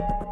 you